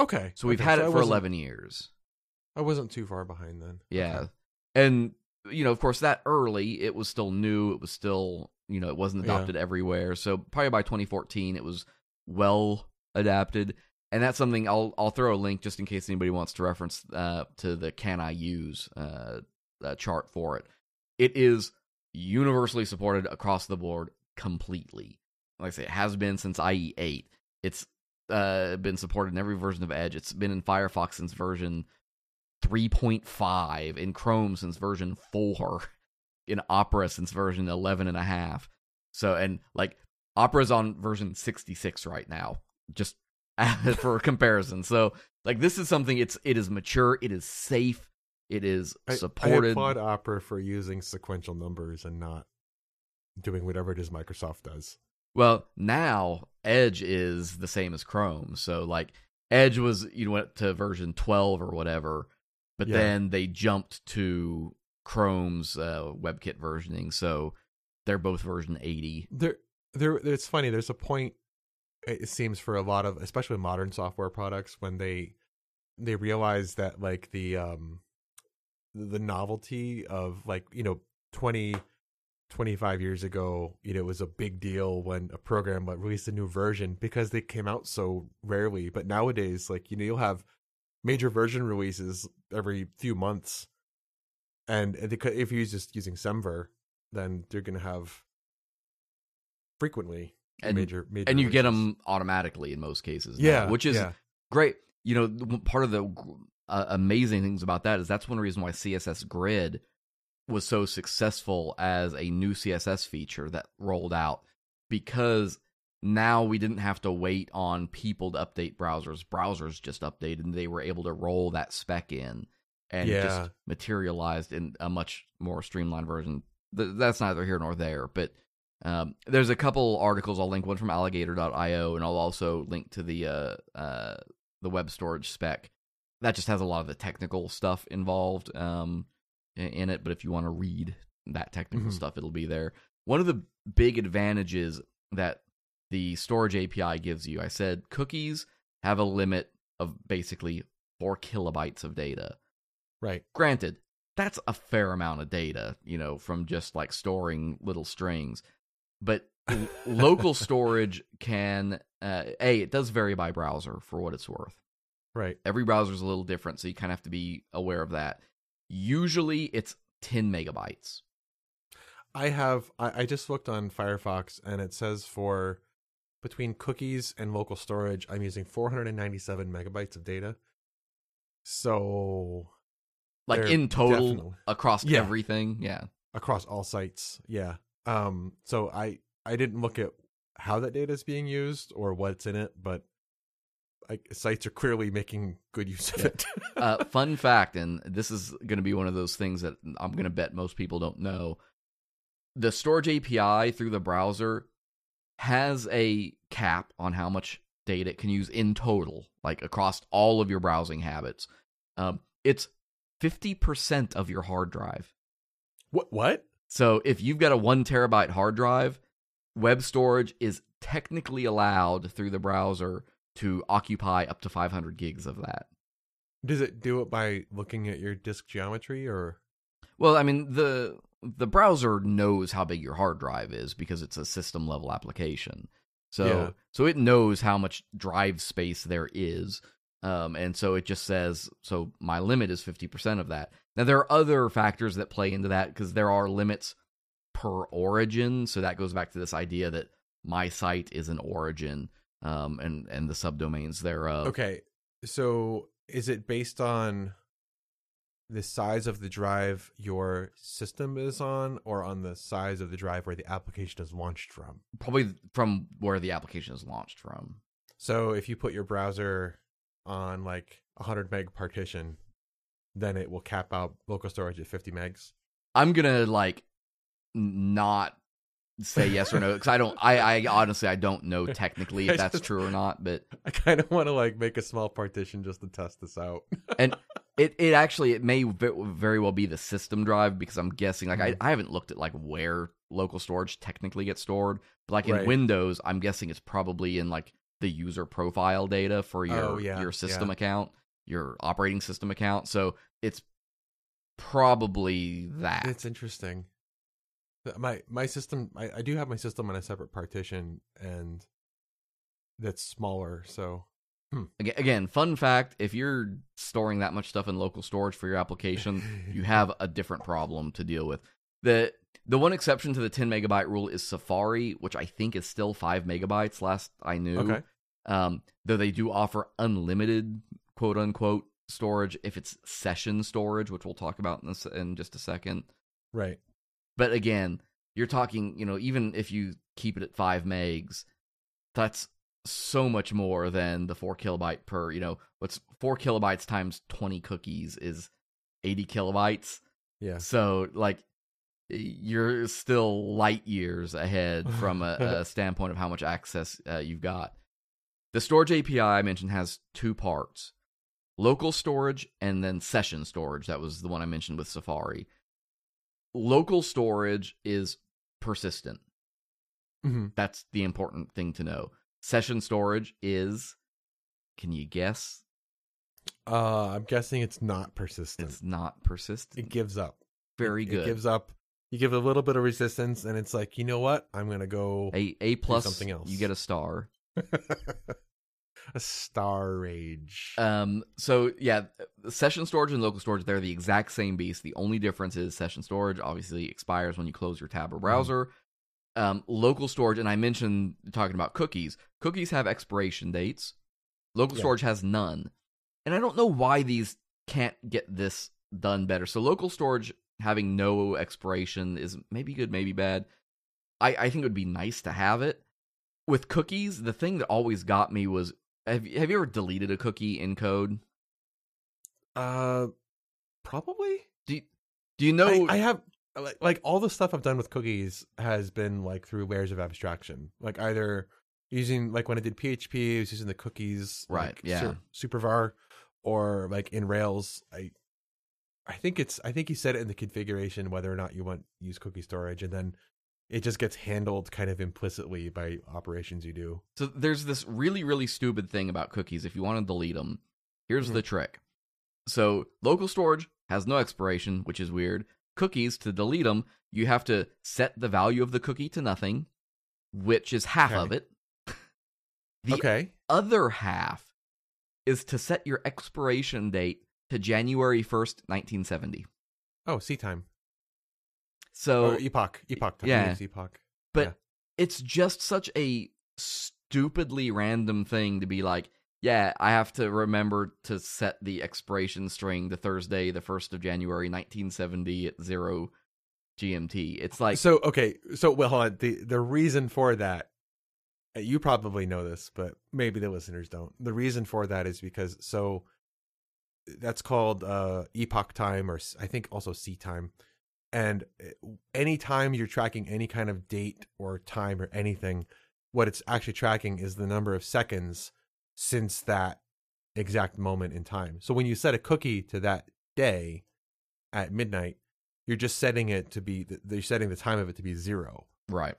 Okay. So we've okay, had I it for 11 years. I wasn't too far behind then. Yeah. Okay. And you know, of course that early it was still new, it was still, you know, it wasn't Yeah. adopted everywhere. So probably by 2014 it was well adapted. And that's something I'll I'll throw a link just in case anybody wants to reference uh, to the can I use uh, uh, chart for it. It is universally supported across the board completely. Like I say, it has been since IE8. It's uh, been supported in every version of Edge. It's been in Firefox since version 3.5, in Chrome since version 4, in Opera since version 11 and a half. So, and like Opera's on version 66 right now, just for comparison. So, like this is something it's it is mature, it is safe, it is I, I supported. applaud Opera for using sequential numbers and not doing whatever it is Microsoft does. Well, now Edge is the same as Chrome. So like Edge was you went to version 12 or whatever, but Yeah. then they jumped to Chrome's uh, WebKit versioning. So they're both version 80. There, there. It's funny. There's a point. It seems for a lot of, especially modern software products, when they they realize that like the um the novelty of like you know 20 25 years ago you know it was a big deal when a program released a new version because they came out so rarely. But nowadays like you know you'll have major version releases every few months. And if you're just using semver then they're going to have frequently And- major major And you get them automatically in most cases. now, yeah which is yeah. great. You know, part of the uh, amazing things about that is that's one reason why CSS Grid was so successful as a new CSS feature that rolled out because now we didn't have to wait on people to update browsers. Browsers just updated and they were able to roll that spec in and Yeah. just materialized in a much more streamlined version. Th- That's neither here nor there, but um, there's a couple articles I'll link. One from Alligator.io, and I'll also link to the uh, uh, the web storage spec. That just has a lot of the technical stuff involved um, in it. But if you want to read that technical Mhm. stuff, it'll be there. One of the big advantages that the storage API gives you, I said, cookies have a limit of basically four kilobytes of data right granted that's a fair amount of data you know from just like storing little strings but local storage can uh, a it does vary by browser for what it's worth. Right. Every browser is a little different so you kind of have to be aware of that. Usually it's 10 megabytes. I have I, I just looked on Firefox and it says for between cookies and local storage, I'm using 497 megabytes of data. So like in total definitely- across Yeah. everything? Yeah. Across all sites, yeah. Um, so I I didn't look at how that data is being used or what's in it, but like sites are clearly making good use of Yeah. it. uh, fun fact, and this is going to be one of those things that I'm going to bet most people don't know. The storage API through the browser has a cap on how much data it can use in total, like across all of your browsing habits. Um, it's 50% of your hard drive. what? What? So if you've got a one terabyte hard drive, web storage is technically allowed through the browser to occupy up to 500 gigs of that. Does it do it by looking at your disk geometry or? Well, I mean the the browser knows how big your hard drive is because it's a system level application. So Yeah. so it knows how much drive space there is. Um, and so it just says so my limit is 50% of that. Now there are other factors that play into that because there are limits per origin, so that goes back to this idea that my site is an origin um and and the subdomains thereof. Okay, so is it based on the size of the drive your system is on, or on the size of the drive where the application is launched from? Probably from where the application is launched from. So if you put your browser on like a hundred meg partition, then it will cap out local storage at fifty megs. I'm gonna like not say yes or no because I don't. I, I honestly I don't know technically if that's just- true or not, but I kind of want to like make a small partition just to test this out. And it it actually it may very well be the system drive because I'm guessing like. I, mm-hmm. I haven't looked at like where local storage technically gets stored, but like in Right. Windows, I'm guessing it's probably in like the user profile data for your Oh, yeah, your system yeah. account, your operating system account. So it's probably that. It's interesting. Uh, My my system, I, I do have my system on a separate partition, and that's smaller. So Aga- Again, fun fact: if you're storing that much stuff in local storage for your application, you have a different problem to deal with. the The one exception to the 10 megabyte rule is Safari, which I think is still five megabytes. Last I knew, okay, um, though they do offer unlimited quote unquote storage if it's session storage, which we'll talk about in, this, in just a second. right. But again, you're talking, you know, even if you keep it at five megs, that's so much more than the four kilobyte per, you know, what's four kilobytes times 20 cookies is 80 kilobytes. Yeah, So, like, you're still light years ahead from a, a standpoint of how much access uh, you've got. The storage API I mentioned has two parts local storage and then session storage. That was the one I mentioned with Safari. Local storage is persistent. hmm That's the important thing to know. Session storage is, can you guess? Uh, I'm guessing it's not persistent. It's not persistent. it gives up. Very It good. It gives up. You give a little bit of resistance, and it's like, you know what? I'm gonna go a A plus. something else. You get a star. a star rage. Um. So yeah, session storage and local storage they're the exact same beast. The only difference is session storage obviously expires when you close your tab or browser. Um, local storage, and I mentioned talking about cookies. Cookies have expiration dates. Local Yeah. storage has none, and I don't know why these can't get this done better. So local storage having no expiration is maybe good, maybe bad. I I think it would be nice to have it. With cookies, the thing that always got me was have you, have you ever deleted a cookie in code? uh, probably. Do you, do you know? I, I have like like all the stuff I've done with cookies has been like through layers of abstraction. Like either using like when I did PHP, I was using the cookies, Right, like, yeah. su- supervar, or like in Rails, I. I think it's. I think you set it in the configuration whether or not you want use cookie storage, and then it just gets handled kind of implicitly by operations you do. so there's this really really stupid thing about cookies. If you want to delete them, here's Mhm. the trick. So local storage has no expiration, which is weird. Cookies to delete them, you have to set the value of the cookie to nothing, which is half Okay. of it. The okay. other half is to set your expiration date to January 1st, 1970. Oh, C time. So or epoch. Epoch time. yeah. Epoch. But Yeah. it's just such a stupidly random thing to be like, yeah, I have to remember to set the expiration string to Thursday, the 1st of January, 1970 at zero GMT. It's like so okay, so well, hold on. the the reason for that, uh, you probably know this, but maybe the listeners don't. The reason for that is because so that's called uh epoch time, or I think also C time. And uh, anytime you're tracking any kind of date or time or anything, what it's actually tracking is the number of seconds since that exact moment in time. So when you set a cookie to that day at midnight, you're just setting it to be you're setting the time of it to be zero. right.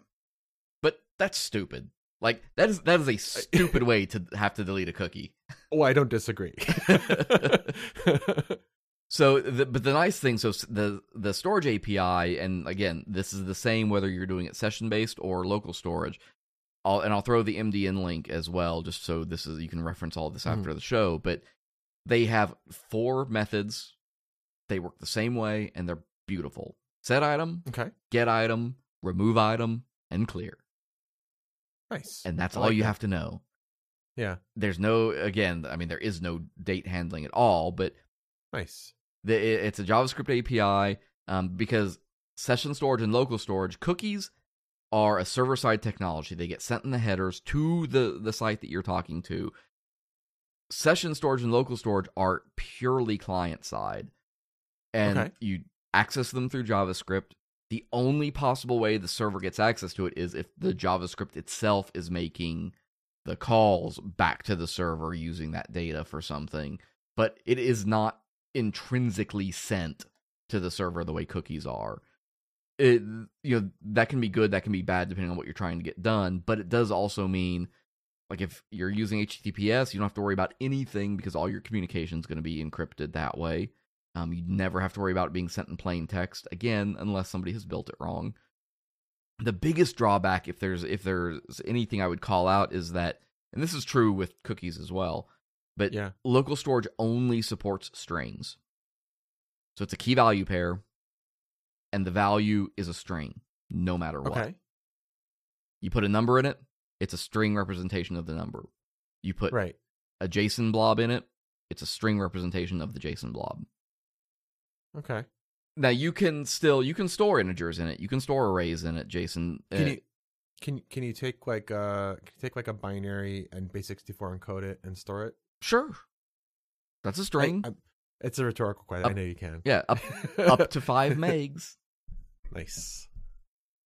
But that's stupid. Like that is that is a stupid way to have to delete a cookie. Oh, I don't disagree. So, the, but the nice thing, so the the storage API, and again, this is the same whether you're doing it session based or local storage. I'll, and I'll throw the MDN link as well, just so this is you can reference all this after mm-hmm. the show. But they have four methods. They work the same way, and they're beautiful. Set item, okay, get item, remove item, and clear. nice. And that's I all like you that. have to know. Yeah, There's no again, I mean, there is no date handling at all, but nice. the, it- it's a JavaScript API um, because session storage and local storage cookies are a server side technology. They get sent in the headers to the the site that you're talking to. Session storage and local storage are purely client side, and Okay. you access them through JavaScript. The only possible way the server gets access to it is if the JavaScript itself is making the calls back to the server using that data for something. But it is not intrinsically sent to the server the way cookies are. It you know that can be good, that can be bad depending on what you're trying to get done, but it does also mean like if you're using HTTPS, you don't have to worry about anything because all your communication is going to be encrypted that way. Um, you never have to worry about it being sent in plain text again, unless somebody has built it wrong. The biggest drawback, if there's if there's anything I would call out, is that, and this is true with cookies as well, but Yeah, local storage only supports strings. So it's a key value pair, and the value is a string, no matter what. okay, You put a number in it, it's a string representation of the number. You put right. a JSON blob in it, it's a string representation of the JSON blob. Okay. Now you can still you can store integers in it, you can store arrays in it, JSON. Can uh, you can can you take like uh can you take like a binary and base sixty four encode it and store it? Sure, that's a string. I- I- it's a rhetorical question. I know you can. yeah, up up to five megs. nice.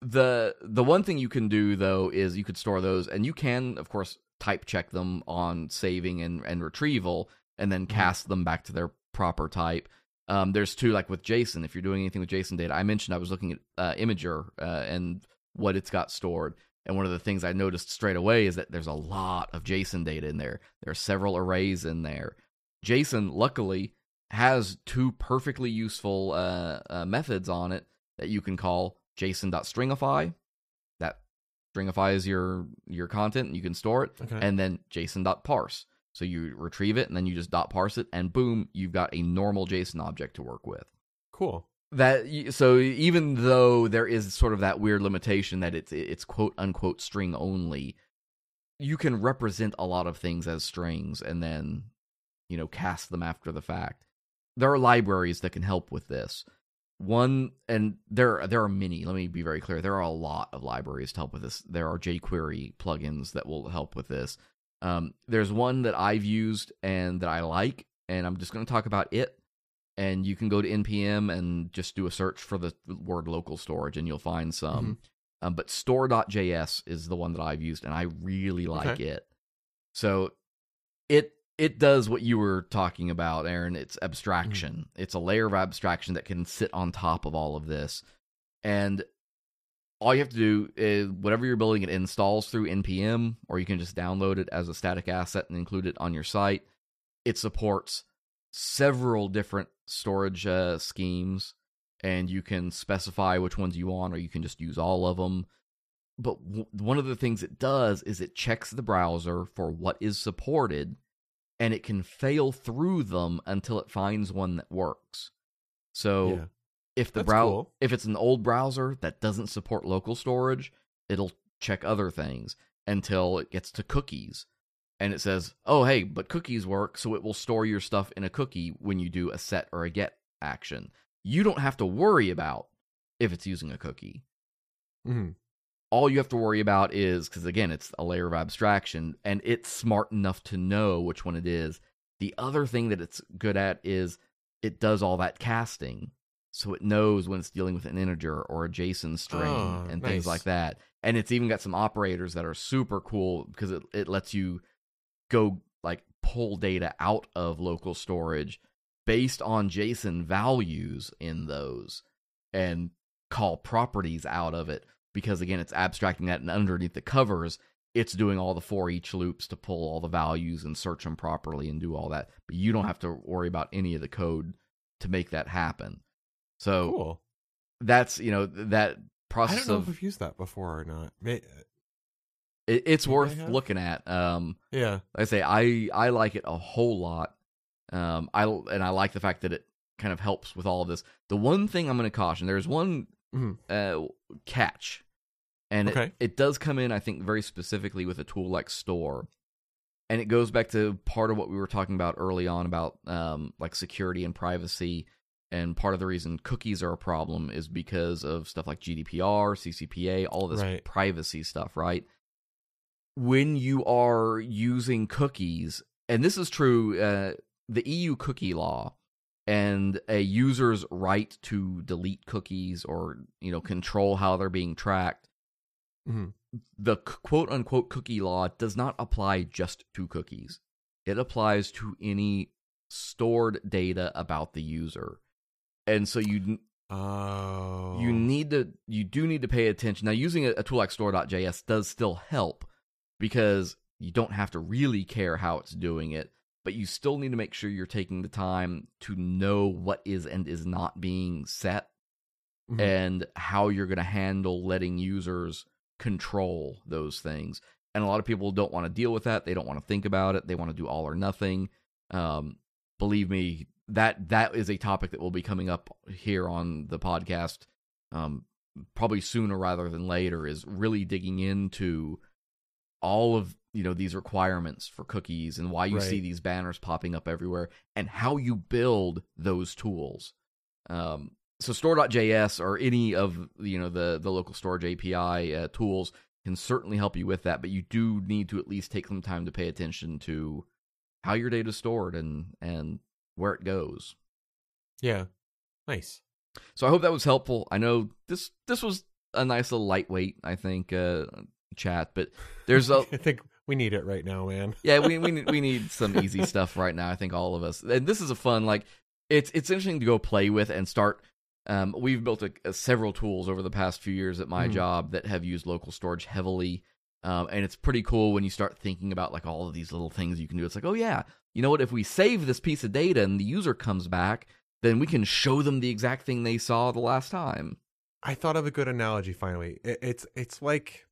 the the one thing you can do though is you could store those and you can of course type check them on saving and, and retrieval and then Mhm. cast them back to their proper type um, there's two like with json if you're doing anything with json data i mentioned i was looking at uh, Imgur uh, and what it's got stored and one of the things i noticed straight away is that there's a lot of json data in there. There are several arrays in there. Json luckily has two perfectly useful uh, uh, methods on it that you can call json.stringify that stringifies your your content and you can store it. Okay. and then json.parse so you retrieve it and then you just dot parse it and boom you've got a normal json object to work with. Cool. That so even though there is sort of that weird limitation that it's it's quote unquote string only you can represent a lot of things as strings and then you know cast them after the fact. There are libraries that can help with this. One and there there are many let me be very clear there are a lot of libraries to help with this. There are jquery plugins that will help with this. Um, there's one that i've used and that i like and i'm just going to talk about it and you can go to npm and just do a search for the word local storage and you'll find some. Mm-hmm. Um, but store.js is the one that i've used and i really like Okay. it. So it it does what you were talking about aaron. It's mm-hmm. abstraction. It's a layer of abstraction that can sit on top of all of this. And all you have to do is whatever you're building it installs through npm or you can just download it as a static asset and include it on your site. It supports several different storage uh, schemes and you can specify which ones you want or you can just use all of them but w- one of the things it does is it checks the browser for what is supported and it can fail through them until it finds one that works so yeah. if the browser cool. if it's an old browser that doesn't support local storage it'll check other things until it gets to cookies and it says oh hey but cookies work so it will store your stuff in a cookie when you do a set or a get action you don't have to worry about if it's using a cookie. Mhm. All you have to worry about is because again, it's a layer of abstraction, and it's smart enough to know which one it is. The other thing that it's good at is it does all that casting, so it knows when it's dealing with an integer or a JSON string Oh, and nice. things like that. And it's even got some operators that are super cool because it it lets you go like pull data out of local storage based on JSON values in those and call properties out of it because again it's abstracting that and underneath the covers it's doing all the for each loops to pull all the values and search them properly and do all that but you don't have to worry about any of the code to make that happen so Cool. that's you know that process I don't know of if we've used that before or not. It, it's worth looking at um Yeah. like I say I I like it a whole lot. Um, I and I like the fact that it kind of helps with all of this. The one thing I'm going to caution: there's one Mhm. uh, catch, and Okay. it, it does come in, I think, very specifically with a tool like Store, and it goes back to part of what we were talking about early on about um, like security and privacy. And part of the reason cookies are a problem is because of stuff like GDPR, CCPA, all this Right. privacy stuff, right? When you are using cookies, and this is true, uh, the EU cookie law and a user's right to delete cookies or you know control how they're being tracked Mhm. the quote unquote cookie law does not apply just to cookies it applies to any stored data about the user and so you Oh. you need to you do need to pay attention now using a, a tool like store.js does still help because you don't have to really care how it's doing it but you still need to make sure you're taking the time to know what is and is not being set Mhm. and how you're going to handle letting users control those things. And a lot of people don't want to deal with that. They don't want to think about it. They want to do all or nothing. Um, believe me that that is a topic that will be coming up here on the podcast um, probably sooner rather than later is really digging into all of you know these requirements for cookies and why you Right. see these banners popping up everywhere and how you build those tools um, so store.js or any of you know the the local storage api uh, tools can certainly help you with that but you do need to at least take some time to pay attention to how your data is stored and and where it goes Yeah. Nice. so i hope that was helpful i know this this was a nice little lightweight i think uh chat but there's a I think we need it right now, man. yeah, we we need, we need some easy stuff right now. I think all of us, and this is a fun like it's it's interesting to go play with and start. Um, we've built a, a- several tools over the past few years at my Mhm. job that have used local storage heavily, um, and it's pretty cool when you start thinking about like all of these little things you can do. It's like, oh yeah, you know what? If we save this piece of data and the user comes back, then we can show them the exact thing they saw the last time. I thought of a good analogy finally. It, it's it's like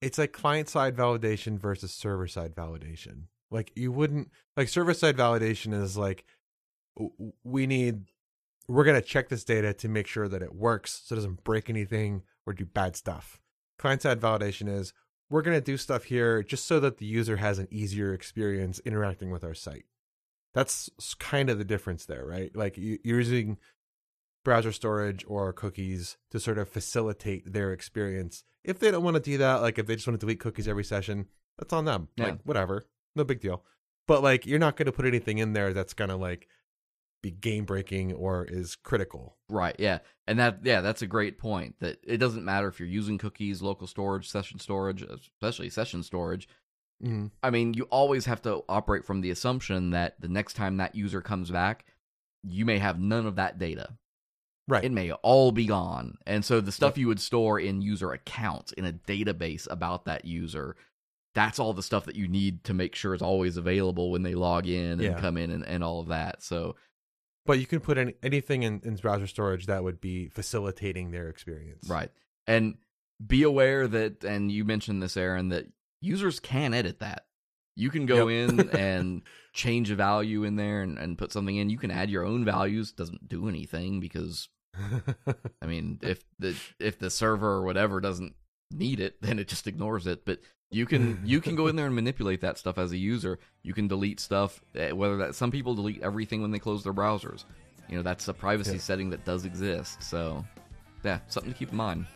it's like client side validation versus server side validation. Like you wouldn't like server side validation is like we need we're going to check this data to make sure that it works so it doesn't break anything or do bad stuff. Client side validation is we're going to do stuff here just so that the user has an easier experience interacting with our site. That's kind of the difference there, right? Like you're using browser storage or cookies to sort of facilitate their experience. If they don't want to do that, like if they just want to delete cookies every session, that's on them. Yeah. Like whatever, no big deal. But like you're not going to put anything in there that's going to like be game breaking or is critical. Right, yeah. And that yeah, that's a great point. That it doesn't matter if you're using cookies, local storage, session storage, especially session storage. Mm. I mean, you always have to operate from the assumption that the next time that user comes back, you may have none of that data. Right. It may all be gone. And so the stuff you would store in user accounts in a database about that user, that's all the stuff that you need to make sure is always available when they log in and Yeah. come in and, and all of that. So but you can put any, anything in, in browser storage that would be facilitating their experience. Right. And be aware that, and you mentioned this, Aaron, that users can edit that. You can go Yep. in and change a value in there and, and put something in. You can add your own values. Doesn't do anything because I mean, if the if the server or whatever doesn't need it, then it just ignores it. But you can you can go in there and manipulate that stuff as a user. You can delete stuff. eh, Whether that some people delete everything when they close their browsers. You know, that's a privacy Yeah. setting that does exist. So yeah, something to keep in mind.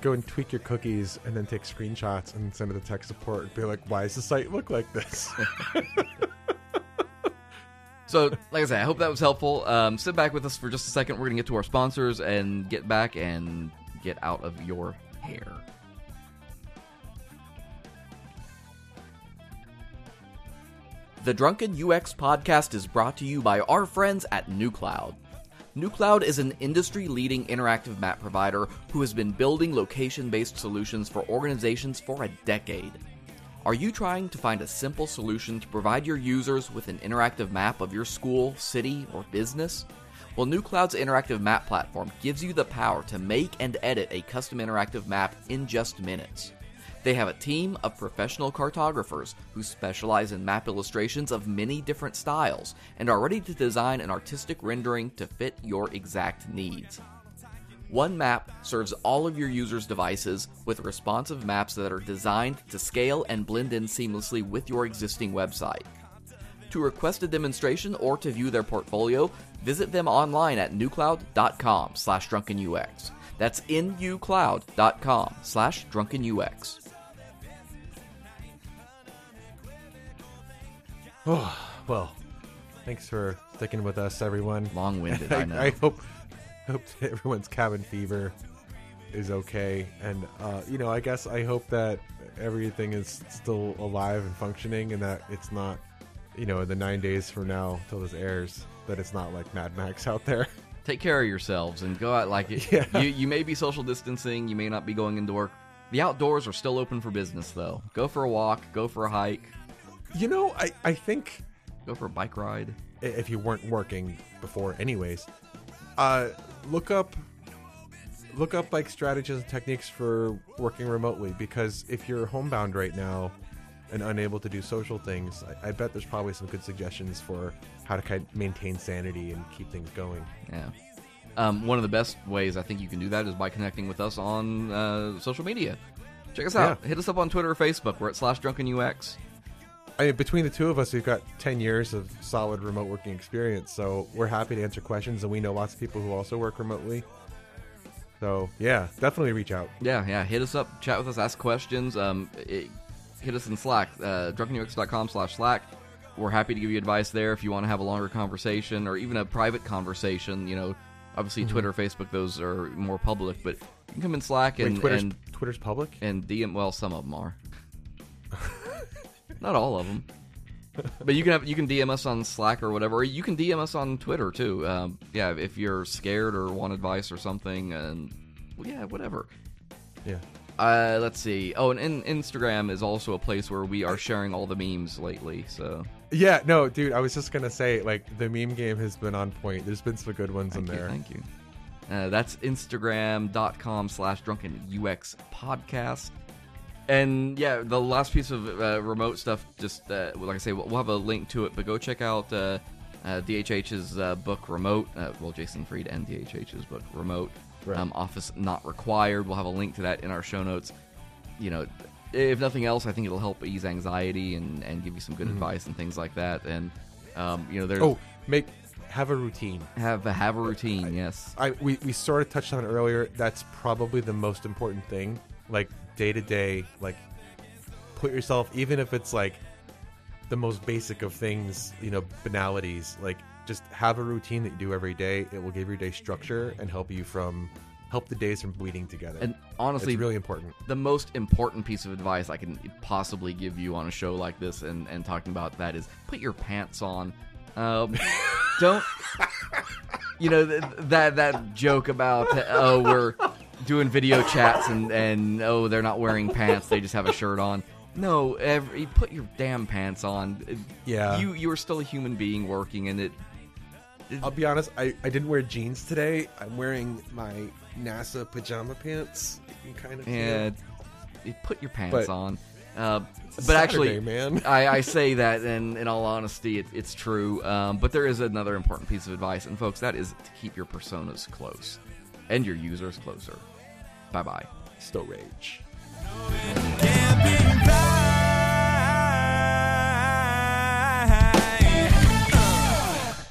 Go and tweak your cookies and then take screenshots and send it to tech support and be like, why does the site look like this? So, like I said, I hope that was helpful. Um, sit back with us for just a second. We're going to get to our sponsors and get back and get out of your hair. The Drunken UX podcast is brought to you by our friends at Nucloud. Nucloud is an industry leading interactive map provider who has been building location based solutions for organizations for a decade. Are you trying to find a simple solution to provide your users with an interactive map of your school, city, or business? Well, Nucloud's interactive map platform gives you the power to make and edit a custom interactive map in just minutes. They have a team of professional cartographers who specialize in map illustrations of many different styles and are ready to design an artistic rendering to fit your exact needs. One map serves all of your users' devices with responsive maps that are designed to scale and blend in seamlessly with your existing website. To request a demonstration or to view their portfolio, visit them online at nucloud.com slash drunkenux. That's nucloud.com slash drunkenux. oh, well, thanks for sticking with us, everyone. Long winded, I know. I hope hope that everyone's cabin fever is okay, and uh, you know, I guess I hope that everything is still alive and functioning, and that it's not, you know, the nine days from now till this airs, that it's not like Mad Max out there. Take care of yourselves and go out like it. Yeah. You, you may be social distancing, you may not be going into work. The outdoors are still open for business, though. Go for a walk, go for a hike, You know, I I think go for a bike ride. if you weren't working before, anyways, uh, look up look up like strategies and techniques for working remotely because if you're homebound right now and unable to do social things, I, I bet there's probably some good suggestions for how to kind of maintain sanity and keep things going. Yeah. Um, one of the best ways I think you can do that is by connecting with us on uh, social media. Check us out. Yeah. Hit us up on Twitter or Facebook. We're at slash drunken UX. I mean, between the two of us, we've got 10 years of solid remote working experience, so we're happy to answer questions, and we know lots of people who also work remotely. So, yeah, definitely reach out. Yeah, yeah. Hit us up, chat with us, ask questions. Um, it, hit us in Slack, uh, slash Slack. We're happy to give you advice there if you want to have a longer conversation or even a private conversation. You know, obviously Mm-hmm. Twitter, Facebook, those are more public, but you can come in Slack and Wait, Twitter's, and Twitter's public? and DM. Well, some of them are. Not all of them. But you can have you can DM us on Slack or whatever. You can DM us on Twitter too. Um, yeah, if you're scared or want advice or something, and well, yeah, whatever. Yeah. Uh, let's see. Oh, and, and Instagram is also a place where we are sharing all the memes lately. So Yeah, no, dude, I was just gonna say, like, the meme game has been on point. There's been some good ones thank in you, there. thank you. Uh, that's Instagram.com slash drunken UX podcast. And yeah, the last piece of uh, remote stuff, just uh, like I say, we'll, we'll have a link to it, but go check out uh, uh, DHH's uh, book Remote. Uh, well, Jason Fried and DHH's book Remote. Right. Um, Office Not Required. We'll have a link to that in our show notes. You know, if nothing else, I think it'll help ease anxiety and, and give you some good advice and things like that. And, um, you know, there's. Oh, make have a routine. Have, have a routine, yes. I we, we sort of touched on it earlier. That's probably the most important thing. Like day to day, like put yourself, even if it's like the most basic of things, you know, banalities. Like just have a routine that you do every day. It will give your day structure and help you from help the days from bleeding together. And honestly, it's really important. the most important piece of advice I can possibly give you on a show like this and, and talking about that is put your pants on. Um, don't, you know, th- that that joke about, oh, we're doing video chats and, and, oh, they're not wearing pants, they just have a shirt on. No, every, put your damn pants on. Yeah. You, you are still a human being working and it, I'll be honest, I, I didn't wear jeans today. I'm wearing my NASA pajama pants. Kind of and you put your pants But- on. Uh, but actually, man. I, I say that, and in all honesty, it, it's true. Um, but there is another important piece of advice, and folks, that is to keep your personas close and your users closer. Bye bye. Still rage.